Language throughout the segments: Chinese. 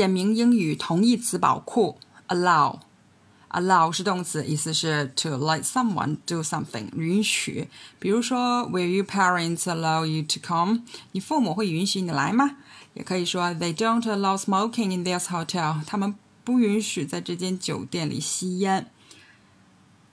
简明英语同义词宝库：allow。allow 是动词，意思是 to let someone do something，允许。比如说，Will your parents allow you to come？你父母会允许你来吗？也可以说，They don't allow smoking in this hotel。他们不允许在这间酒店里吸烟。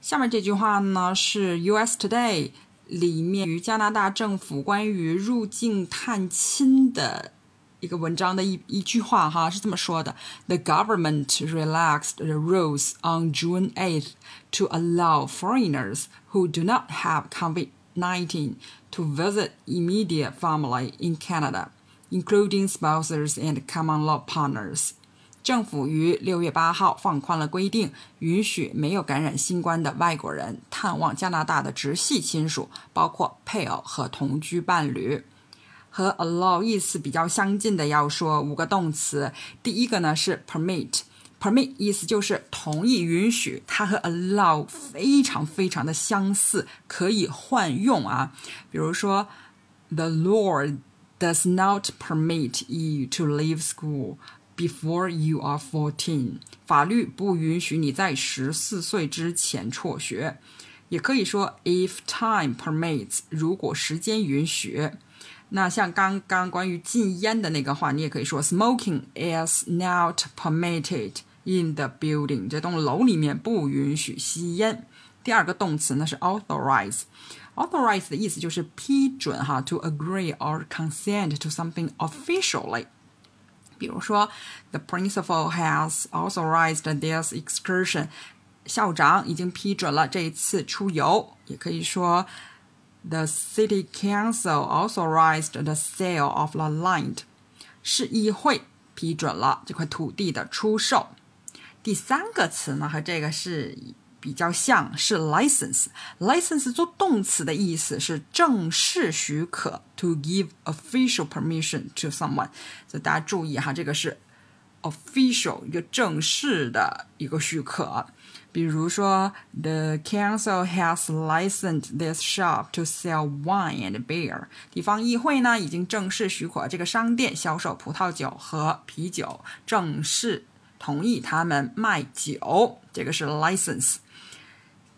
下面这句话呢是 U.S. Today 里面与加拿大政府关于入境探亲的。一个文章的一一句话哈是这么说的：The government relaxed the rules on June 8th to allow foreigners who do not have COVID-19 to visit immediate family in Canada, including spouses and common law partners. 政府于六月八号放宽了规定，允许没有感染新冠的外国人探望加拿大的直系亲属，包括配偶和同居伴侣。 和 allow 意思比较相近的，要说五个动词。第一个呢是 permit，permit 意思就是同意、允许，它和 allow 非常非常的相似，可以换用啊。比如说，The Lord does not permit you to leave school before you are fourteen。法律不允许你在十四岁之前辍学。也可以说，if time permits，如果时间允许。那像刚刚关于禁烟的那个话，你也可以说 smoking is not permitted in the building。这栋楼里面不允许吸烟。第二个动词呢是 authorize。authorize 的意思就是批准哈，to agree or consent to something officially。比如说，the principal has authorized this excursion。校长已经批准了这一次出游。也可以说。The city council authorized the sale of the land。市议会批准了这块土地的出售。第三个词呢，和这个是比较像，是 license。license 做动词的意思是正式许可，to give official permission to someone。所以大家注意哈，这个是 official 一个正式的一个许可。比如说，The council has licensed this shop to sell wine and beer。地方议会呢已经正式许可这个商店销售葡萄酒和啤酒，正式同意他们卖酒。这个是 license。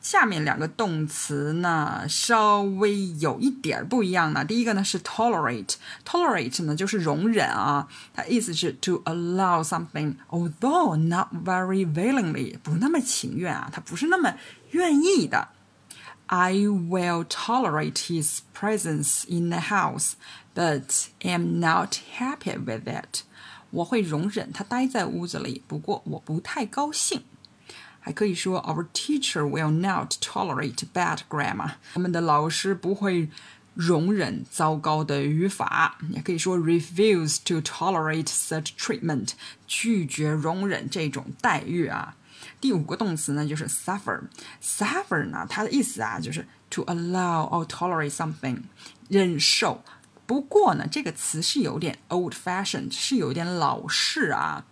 下面两个动词呢，稍微有一点不一样呢。第一个呢是 tolerate，tolerate 呢就是容忍啊，它意思是 to allow something，although not very willingly，不那么情愿啊，它不是那么愿意的。I will tolerate his presence in the house, but am not happy with it。我会容忍他待在屋子里，不过我不太高兴。还可以说，Our teacher will not tolerate bad grammar。我们的老师不会容忍糟糕的语法。也可以说，refuse to tolerate such treatment，拒绝容忍这种待遇啊。第五个动词呢，就是 suffer。suffer 呢，它的意思啊，就是 to allow or tolerate something，忍受。不过呢，这个词是有点 old-fashioned，是有点老式啊。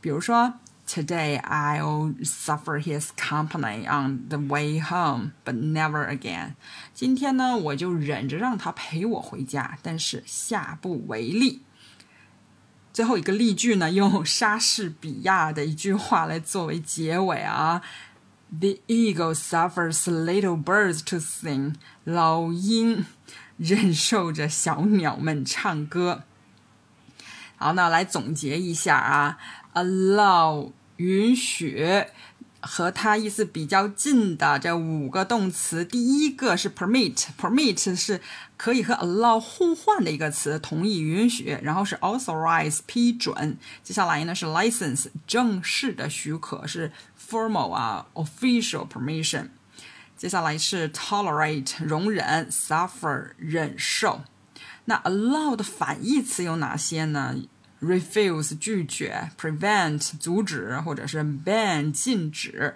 比如说。Today I'll suffer his company on the way home, but never again. 今天呢，我就忍着让他陪我回家，但是下不为例。最后一个例句呢，用莎士比亚的一句话来作为结尾啊：The eagle suffers little birds to sing. 老鹰忍受着小鸟们唱歌。好，那来总结一下啊，allow 允许和它意思比较近的这五个动词，第一个是 permit，permit 是可以和 allow 互换的一个词，同意、允许。然后是 authorize，批准。接下来呢是 license，正式的许可是 formal 啊，official permission。接下来是 tolerate，容忍；suffer，忍受。那 allow 的反义词有哪些呢？refuse 拒绝，prevent 阻止，或者是 ban 禁止。